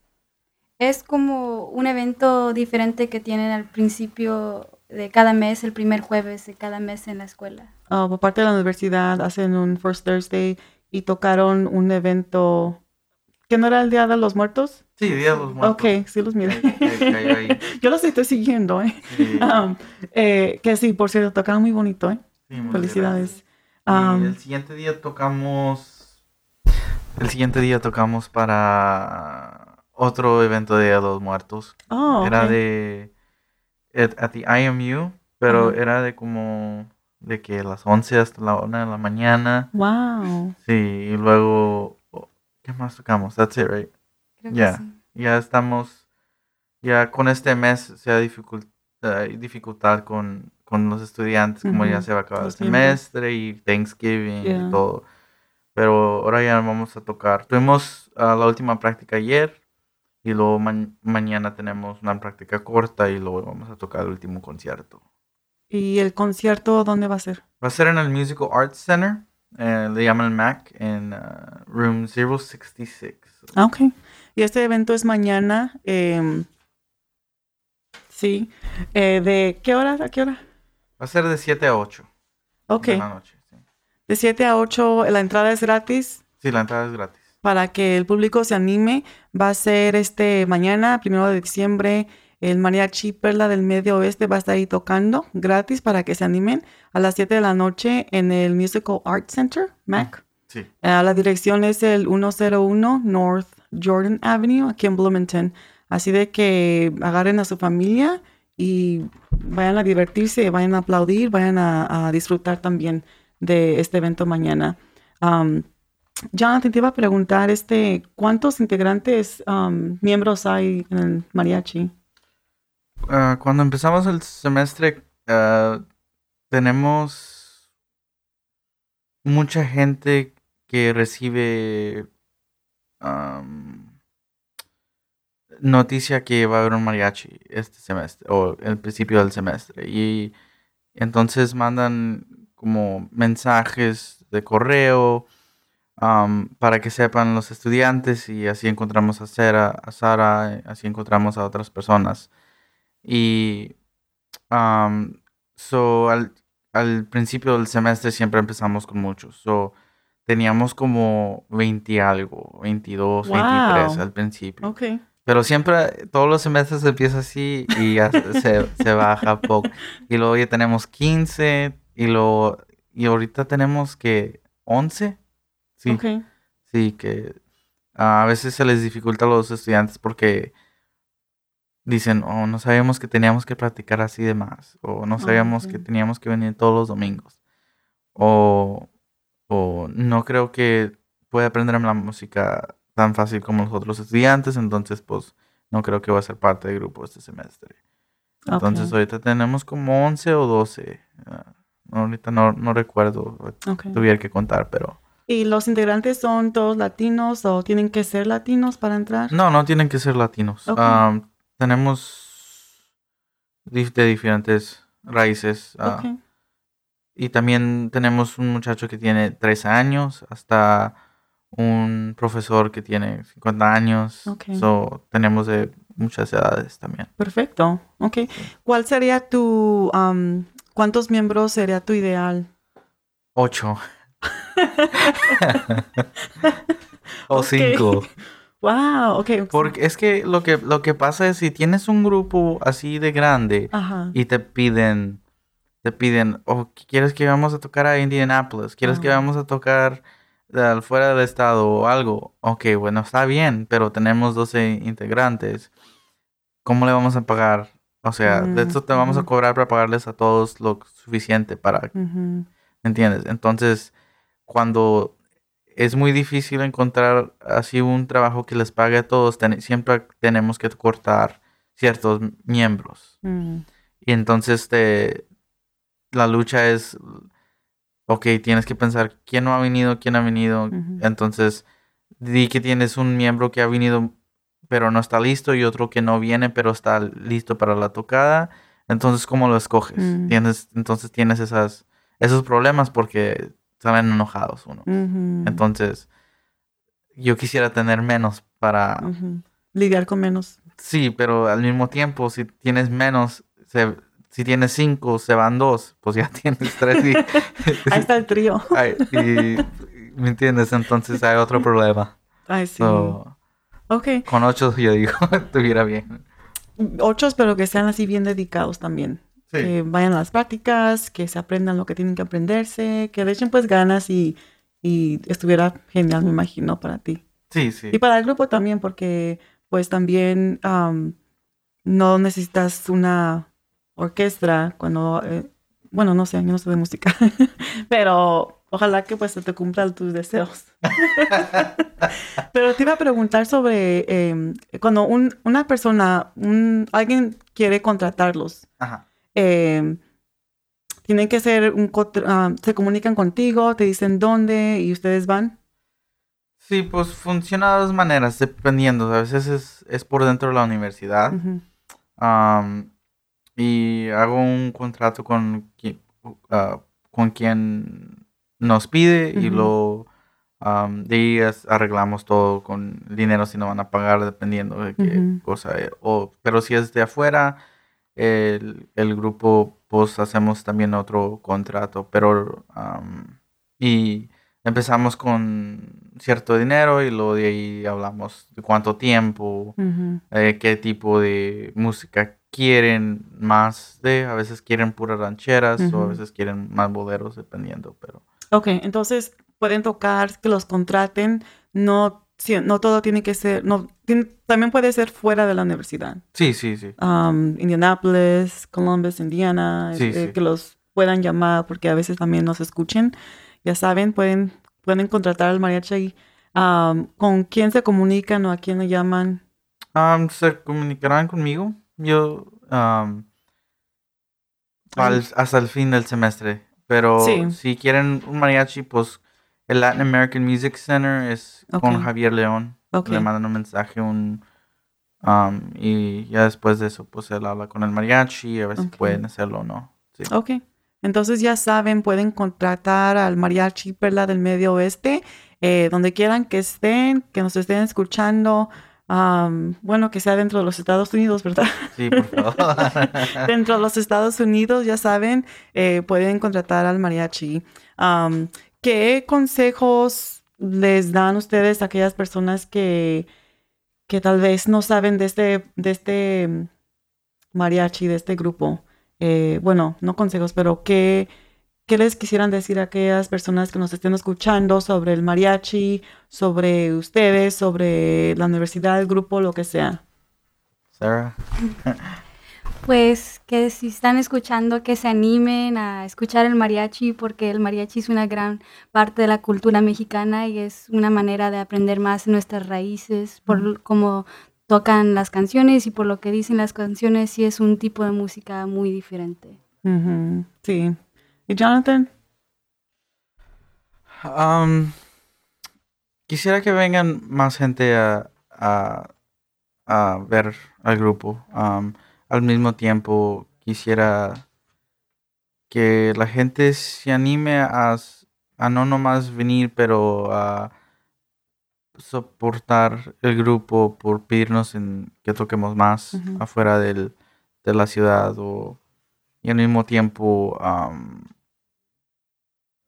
Es como un evento diferente que tienen al principio de cada mes, el primer jueves de cada mes en la escuela. Oh, por parte de la universidad hacen un First Thursday y tocaron un evento ¿Que no era el Día de los Muertos? Sí, Día de los Muertos. Ok, sí los miré. Yo los estoy siguiendo, ¿eh? Sí. Um, eh que sí, por cierto, tocaron muy bonito, ¿eh? Sí, Felicidades. Um, el siguiente día tocamos... El siguiente día tocamos para otro evento de Día de los Muertos. Oh, Era okay. de... At, at, the IMU, pero uh -huh. era de como... De que las 11 hasta la 1 de la mañana. Wow. Sí, y luego ¿Qué más tocamos? That's it, right? Ya, yeah. sí. ya estamos, ya con este mes se ha dificult, uh, dificultad con, con los estudiantes, como uh -huh. ya se va a acabar el semestre y Thanksgiving yeah. y todo. Pero ahora ya vamos a tocar. Tuvimos uh, la última práctica ayer y luego ma mañana tenemos una práctica corta y luego vamos a tocar el último concierto. ¿Y el concierto dónde va a ser? Va a ser en el Musical Arts Center. Eh, le llaman el Mac en uh, Room 066. Ah, ok. Y este evento es mañana. Eh, sí. Eh, ¿De qué hora a qué hora? Va a ser de 7 a 8. Ok. De la noche, sí. De 7 a 8, la entrada es gratis. Sí, la entrada es gratis. Para que el público se anime, va a ser este mañana, primero de diciembre. El mariachi Perla del Medio Oeste va a estar ahí tocando gratis para que se animen a las 7 de la noche en el Musical Arts Center, MAC. Sí. Uh, la dirección es el 101 North Jordan Avenue, aquí en Bloomington. Así de que agarren a su familia y vayan a divertirse, vayan a aplaudir, vayan a, a disfrutar también de este evento mañana. Um, Jonathan, te iba a preguntar, este, ¿cuántos integrantes, um, miembros hay en el mariachi? Uh, cuando empezamos el semestre, uh, tenemos mucha gente que recibe um, noticia que va a haber un mariachi este semestre o el principio del semestre y entonces mandan como mensajes de correo um, para que sepan los estudiantes y así encontramos a Sara, a Sara, así encontramos a otras personas. Y um, so, al, al, principio del semestre siempre empezamos con muchos. So, teníamos como 20 algo, 22, wow. 23 al principio. Okay. Pero siempre, todos los semestres empieza así y ya se, se, baja poco. Y luego ya tenemos 15 y luego, y ahorita tenemos que 11. Sí. Okay. Sí, que a veces se les dificulta a los estudiantes porque dicen, oh, no sabíamos que teníamos que practicar así de más, o no sabíamos que teníamos que venir todos los domingos, o, o no creo que pueda aprender la música tan fácil como los otros estudiantes, entonces pues no creo que va a ser parte del grupo este semestre. Entonces ahorita tenemos como 11 o 12. ah, ahorita no, no recuerdo, tuviera que contar, pero... ¿Y los integrantes son todos latinos o tienen que ser latinos para entrar? No, no tienen que ser latinos. Tenemos de diferentes raíces. ah. Y también tenemos un muchacho que tiene 13 años, hasta un profesor que tiene 50 años. So, tenemos de muchas edades también. Perfecto. Ok. ¿Cuál sería tu... am, ¿Cuántos miembros sería tu ideal? Ocho. o cinco. Wow, ok. Porque es que lo que lo que pasa es si tienes un grupo así de grande Ajá. y te piden te piden, oh, ¿quieres que vamos a tocar a Indianapolis? ¿Quieres que vamos a tocar al fuera del estado o algo? Ok, bueno, está bien, pero tenemos 12 integrantes. ¿Cómo le vamos a pagar? O sea, de Mm, esto te vamos a cobrar para pagarles a todos lo suficiente para. ¿Me entiendes? Entonces, cuando es muy difícil encontrar así un trabajo que les pague a todos, ten- siempre tenemos que cortar ciertos miembros. Mm. Y entonces te, la lucha es, ok, tienes que pensar quién no ha venido, quién ha venido. Entonces, di que tienes un miembro que ha venido pero no está listo y otro que no viene pero está listo para la tocada. Entonces, ¿cómo lo escoges? Mm. Tienes, entonces tienes esas, esos problemas porque salen enojados uno. Entonces, yo quisiera tener menos para... Ujú. Lidiar con menos. Sí, pero al mismo tiempo, si tienes menos, se- si tienes cinco, se van dos, pues ya tienes tres y... Ahí está el trío. Ay, y- ¿Me entiendes? Entonces hay otro problema. Ay, sí. So, Ok. con ocho, yo digo, estuviera bien. Ochos, pero que sean así bien dedicados también. Sí. Que vayan a las prácticas, que se aprendan lo que tienen que aprenderse, que le echen pues ganas y, y estuviera genial, me imagino, para ti. Sí, sí. Y para el grupo también, porque pues también am, no necesitas una orquesta cuando, eh, bueno, no sé, yo no sé de música, pero ojalá que pues se te cumplan tus deseos. pero te iba a preguntar sobre em, cuando un- una persona, un, alguien quiere contratarlos, Ajá. Em, tienen que ser un, ah, se comunican contigo, te dicen dónde y ustedes van. Sí, pues funciona de dos maneras, dependiendo. A veces es, es por dentro de la universidad. Y hago un contrato con, ah, con quien nos pide y lo am, de ahí es- arreglamos todo con dinero si no van a pagar dependiendo de qué cosa. eh, O, pero si es de afuera, el, el grupo pues hacemos también otro contrato. Pero y empezamos con cierto dinero y luego de ahí hablamos de cuánto tiempo eh, qué tipo de música quieren más de, a veces quieren puras rancheras o a veces quieren más boleros, dependiendo, pero Ok, entonces pueden tocar, que los contraten, no, sí, no todo tiene que ser, no, también puede ser fuera de la universidad. sí, sí, sí. Um, Indianapolis, Columbus, Indiana, Sí, eh, sí. que los puedan llamar porque a veces también nos escuchen. Ya saben, pueden, pueden contratar al mariachi. Um, ¿Con quién se comunican o a quién le llaman? Am, se comunicarán conmigo, yo am, al- hasta el fin del semestre, pero Sí. si quieren un mariachi, pues el Latin American Music Center es con. Javier León, le mandan un mensaje, un am, y ya después de eso, pues él habla con el mariachi, a ver si pueden hacerlo o no. Sí. Ok. Entonces ya saben, pueden contratar al mariachi Perla del Medio Oeste, eh, donde quieran que estén, que nos estén escuchando. am, bueno, que sea dentro de los Estados Unidos, ¿verdad? Sí, por favor. dentro de los Estados Unidos, ya saben, eh, pueden contratar al mariachi. Am, ¿Qué consejos les dan ustedes a aquellas personas que, que tal vez no saben de este, de este mm, mariachi, de este grupo? Eh, bueno, no consejos, pero ¿qué, ¿qué les quisieran decir a aquellas personas que nos estén escuchando sobre el mariachi, sobre ustedes, sobre la universidad, el grupo, lo que sea? Sarah. Pues que si están escuchando, que se animen a escuchar el mariachi, porque el mariachi es una gran parte de la cultura mexicana y es una manera de aprender más nuestras raíces, por cómo tocan las canciones y por lo que dicen las canciones, sí es un tipo de música muy diferente. Sí. ¿Y Jonathan? Um, quisiera que vengan más gente a, a, a ver al grupo. Um, al mismo tiempo, quisiera que la gente se anime a, a no nomás venir, pero a soportar el grupo por pedirnos en que toquemos más afuera del, de la ciudad o, y al mismo tiempo um,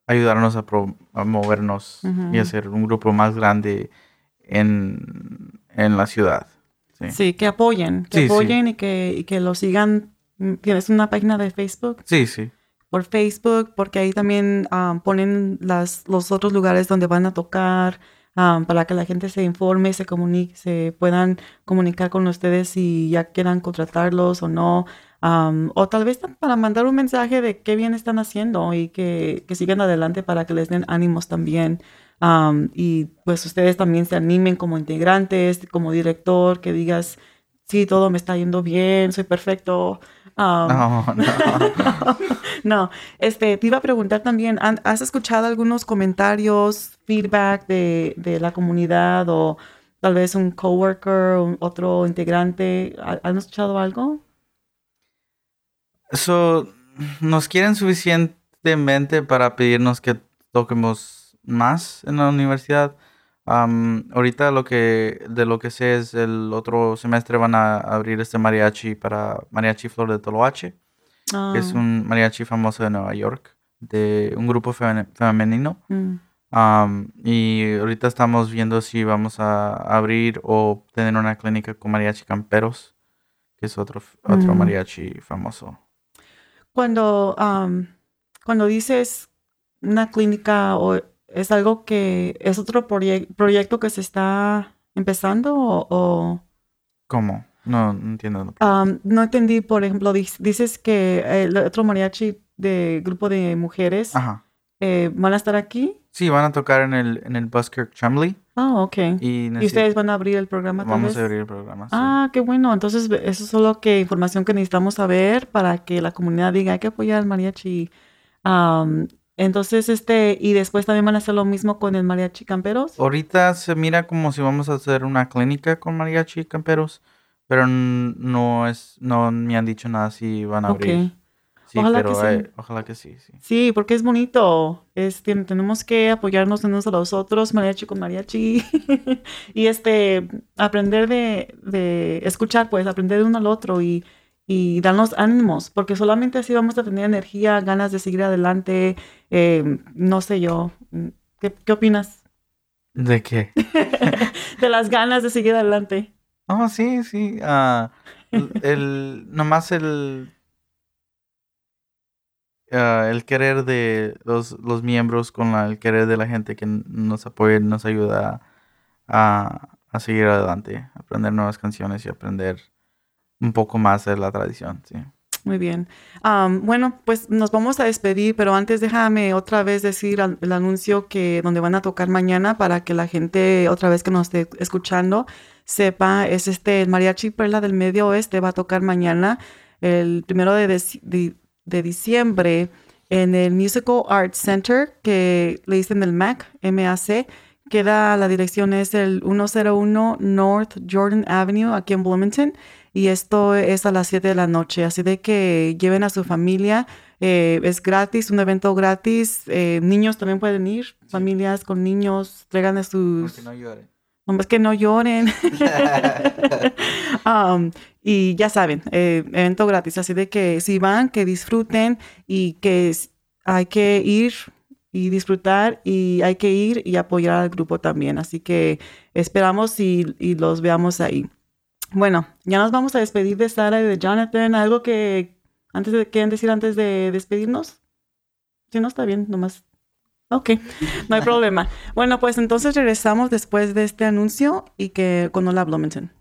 ayudarnos a, pro- a movernos y hacer un grupo más grande en, en la ciudad. Sí. Sí, que apoyen, que Sí, sí. apoyen y que, y que lo sigan. ¿Tienes una página de Facebook? Sí, sí. Por Facebook, porque ahí también ah, ponen las, los otros lugares donde van a tocar ah, para que la gente se informe, se comunique, se puedan comunicar con ustedes si ya quieran contratarlos o no. Am, o tal vez para mandar un mensaje de qué bien están haciendo y que, que sigan adelante para que les den ánimos también. Y pues ustedes también se animen como integrantes, como director, que digas, sí, todo me está yendo bien, soy perfecto. No, no. no, este, te iba a preguntar también, ¿han- ¿has escuchado algunos comentarios, feedback de, de la comunidad o tal vez un coworker, un otro integrante? ¿Ha- ¿Han escuchado algo? So, nos quieren suficientemente para pedirnos que toquemos más en la universidad. Ahorita lo que de lo que sé es el otro semestre van a abrir este mariachi para Mariachi Flor de Toloache, que es Ah, un mariachi famoso de Nueva York, de un grupo femen- femenino. mm, y ahorita estamos viendo si vamos a abrir o tener una clínica con mariachi camperos, que es otro, otro Mm. mariachi famoso. Cuando, cuando dices una clínica o es algo que es otro proye- proyecto que se está empezando o, o- ¿Cómo? No, no entiendo. No entendí, por ejemplo, dices que el otro mariachi de grupo de mujeres Ajá. eh, van a estar aquí. Sí, van a tocar en el, en el Buskirk Chumley Ah, ok. y, ¿Y necesi- ustedes van a abrir el programa tal vamos a abrir el programa. sí. Ah, qué bueno. Entonces, eso es solo que información que necesitamos saber para que la comunidad diga, hay que apoyar al mariachi. Entonces, este, y después también van a hacer lo mismo con el mariachi camperos. Ahorita se mira como si vamos a hacer una clínica con mariachi camperos, pero no es, no me han dicho nada si van a abrir. Sí, Ojalá pero que sí. eh, ojalá que sí, sí. Sí, porque es bonito. Es, tien- tenemos que apoyarnos unos a los otros, mariachi con mariachi. y este, aprender de, de escuchar, pues, aprender de uno al otro y, y darnos ánimos, porque solamente así vamos a tener energía, ganas de seguir adelante. eh, no sé yo. ¿Qué, qué opinas? ¿De qué? de las ganas de seguir adelante. Oh, sí, sí. ah, el, nomás el, ah, el querer de los, los miembros con la- el querer de la gente que nos apoya, nos ayuda a, a seguir adelante, aprender nuevas canciones y aprender un poco más de la tradición, sí. Muy bien. Am, bueno, pues nos vamos a despedir, pero antes déjame otra vez decir al- el anuncio que donde van a tocar mañana para que la gente otra vez que nos esté escuchando sepa, es este el Mariachi Perla del Medio Oeste va a tocar mañana el primero de, de- de diciembre en el Musical Arts Center que le dicen el MAC, MAC. Queda, la dirección es el 101 North Jordan Avenue aquí en Bloomington y esto es a las 7 de la noche, así de que lleven a su familia, eh, es gratis, un evento gratis, eh, niños también pueden ir, familias con niños, traigan a sus... no lloren. Nomás que no lloren. Um, y ya saben, eh, evento gratis, así de que si van, que disfruten y que hay que ir y disfrutar y hay que ir y apoyar al grupo también. Así que esperamos y, y los veamos ahí. Bueno, ya nos vamos a despedir de Sara y de Jonathan. ¿Algo que antes de quieren decir antes de despedirnos? Si no está bien, nomás. Ok, no hay problema. Bueno, pues entonces regresamos después de este anuncio y que con Hola Bloomington.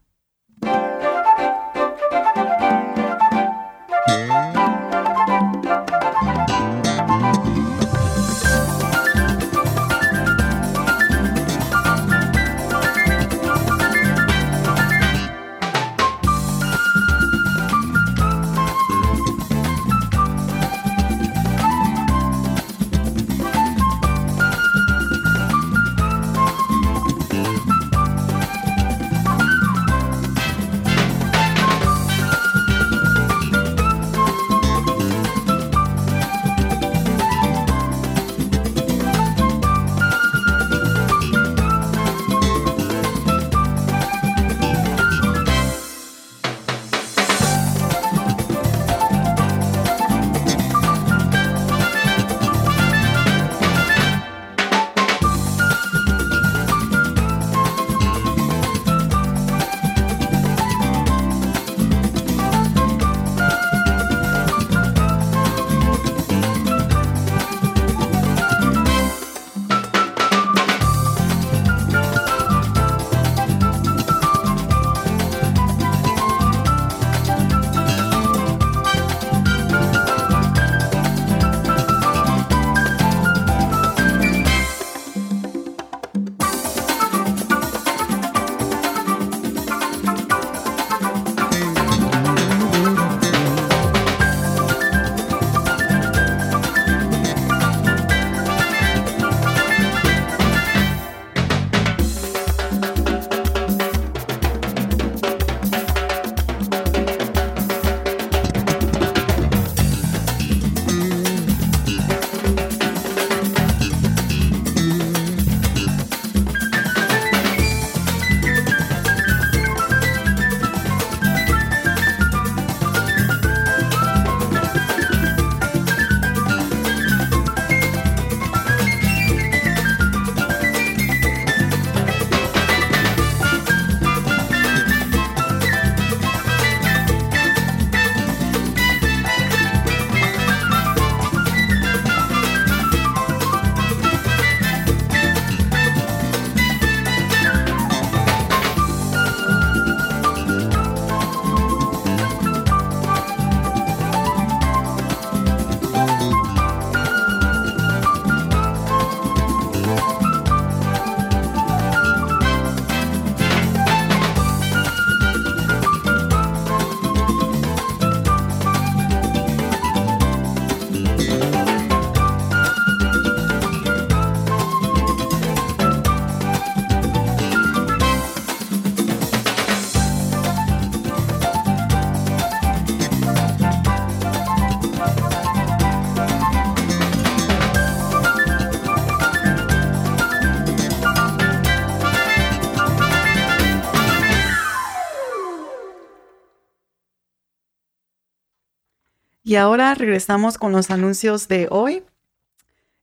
Y ahora regresamos con los anuncios de hoy.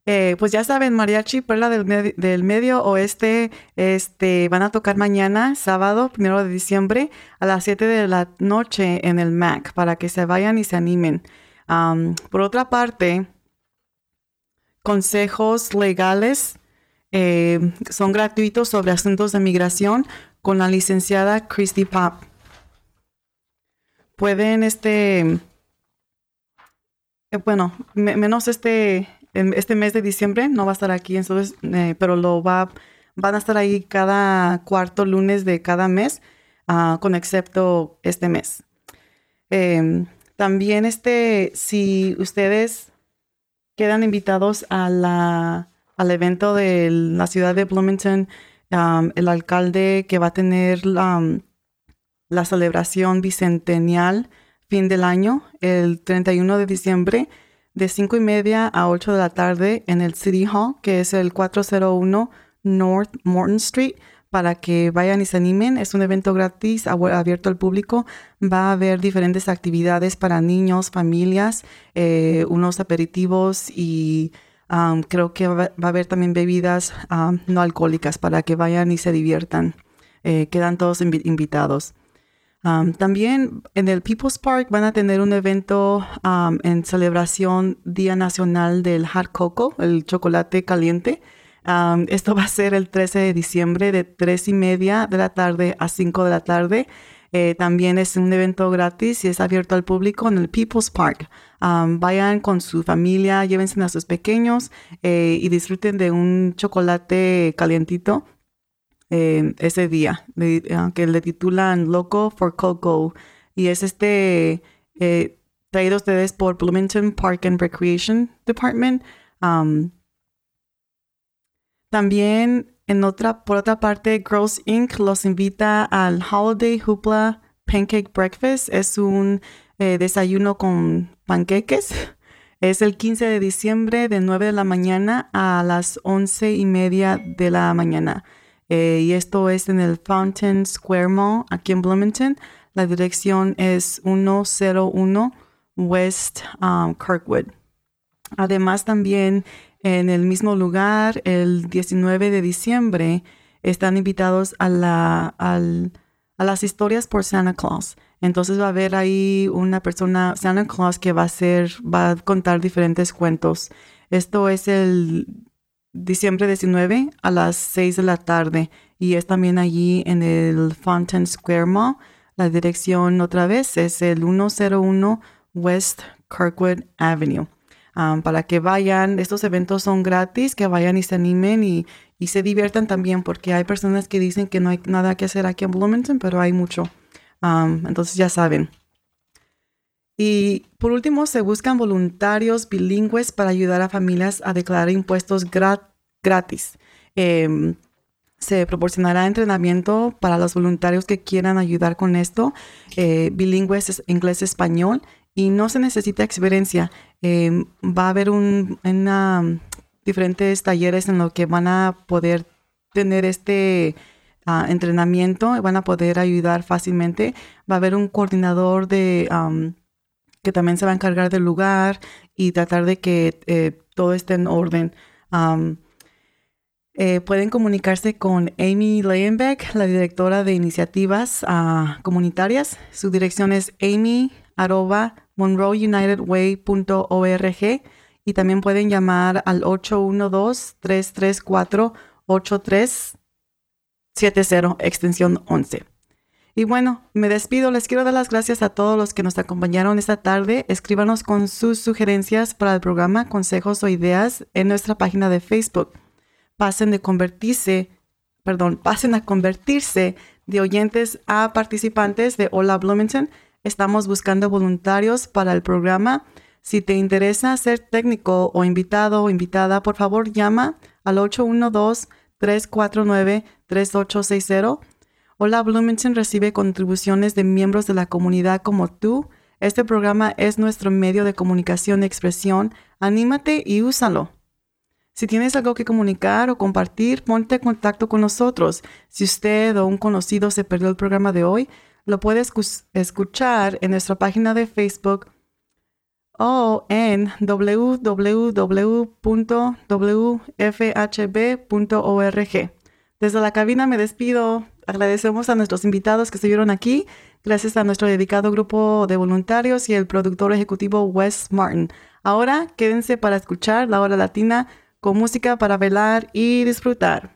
Eh, pues ya saben, Mariachi Perla del, del Medio Oeste este, van a tocar mañana, sábado, primero de diciembre, a las 7 de la noche en el MAC, para que se vayan y se animen. Por otra parte, consejos legales eh, son gratuitos sobre asuntos de migración con la licenciada Christy Pop. Pueden, este, bueno, me- menos este, em, este mes de diciembre no va a estar aquí, entonces, eh, pero lo va, van a estar ahí cada cuarto lunes de cada mes, ah, con excepto este mes. Em, también, este, si ustedes quedan invitados a la, al evento de la ciudad de Bloomington, el alcalde que va a tener la celebración bicentennial fin del año, el 31 de diciembre, de 5 y media a 8 de la tarde en el City Hall, que es el 401 North Morton Street, para que vayan y se animen. Es un evento gratis, abierto al público. Va a haber diferentes actividades para niños, familias, eh, unos aperitivos y um, creo que va, a haber también bebidas um, no alcohólicas para que vayan y se diviertan. Eh, quedan todos invi- invitados. Um, también en el People's Park van a tener un evento um, en celebración Día Nacional del Hot Cocoa, el chocolate caliente. Esto va a ser el 13 de diciembre de 3 y media de la tarde a 5 de la tarde. Eh, también es un evento gratis y es abierto al público en el People's Park. Um, vayan con su familia, llévense a sus pequeños eh, y disfruten de un chocolate calientito eh, ese día, ah, que le titulan Loco for Coco. Y es este eh, traído a ustedes por Bloomington Park and Recreation Department. Um, también en otra, por otra parte, Girls Inc. los invita al Holiday Hoopla Pancake Breakfast. Es un eh, desayuno con panqueques. Es el 15 de diciembre de 9 de la mañana a las 11 y media de la mañana. Eh, y esto es en el Fountain Square Mall, aquí en Bloomington. La dirección es 101 West um, Kirkwood. Además, también en el mismo lugar, el 19 de diciembre, están invitados a, la, al- a las historias por Santa Claus. Entonces va a haber ahí una persona, Santa Claus, que va a va a contar diferentes cuentos. Esto es el diciembre 19 a las 6 de la tarde y es también allí en el Fountain Square Mall. La dirección otra vez es el 101 West Kirkwood Avenue. Um, para que vayan, estos eventos son gratis, que vayan y se animen y, se diviertan también, porque hay personas que dicen que no hay nada que hacer aquí en Bloomington, pero hay mucho. Um, entonces ya saben. Y por último, se buscan voluntarios bilingües para ayudar a familias a declarar impuestos gra- gratis. Em, se proporcionará entrenamiento para los voluntarios que quieran ayudar con esto, eh, bilingües es inglés-español, y no se necesita experiencia. Em, va a haber un, diferentes talleres en los que van a poder tener este ah, entrenamiento, van a poder ayudar fácilmente. Va a haber un coordinador de... que también se va a encargar del lugar y tratar de que eh, todo esté en orden. Eh, pueden comunicarse con Amy Leyenbeck, la directora de iniciativas ah, comunitarias. Su dirección es amy arroba monroeunitedway.org y también pueden llamar al 812-334-8370, extensión 11. Y bueno, me despido. Les quiero dar las gracias a todos los que nos acompañaron esta tarde. Escríbanos con sus sugerencias para el programa, consejos o ideas en nuestra página de Facebook. Pasen de convertirse, perdón, pasen a convertirse de oyentes a participantes de Hola Bloomington. Estamos buscando voluntarios para el programa. Si te interesa ser técnico o invitado o invitada, por favor llama al 812-349-3860 Hola Bloomington recibe contribuciones de miembros de la comunidad como tú. Este programa es nuestro medio de comunicación y expresión. Anímate y úsalo. Si tienes algo que comunicar o compartir, ponte en contacto con nosotros. Si usted o un conocido se perdió el programa de hoy, lo puede escu- escuchar en nuestra página de Facebook o en www.wfhb.org. Desde la cabina me despido. Agradecemos a nuestros invitados que estuvieron aquí, gracias a nuestro dedicado grupo de voluntarios y el productor ejecutivo Wes Martin. Ahora quédense para escuchar la hora latina con música para velar y disfrutar.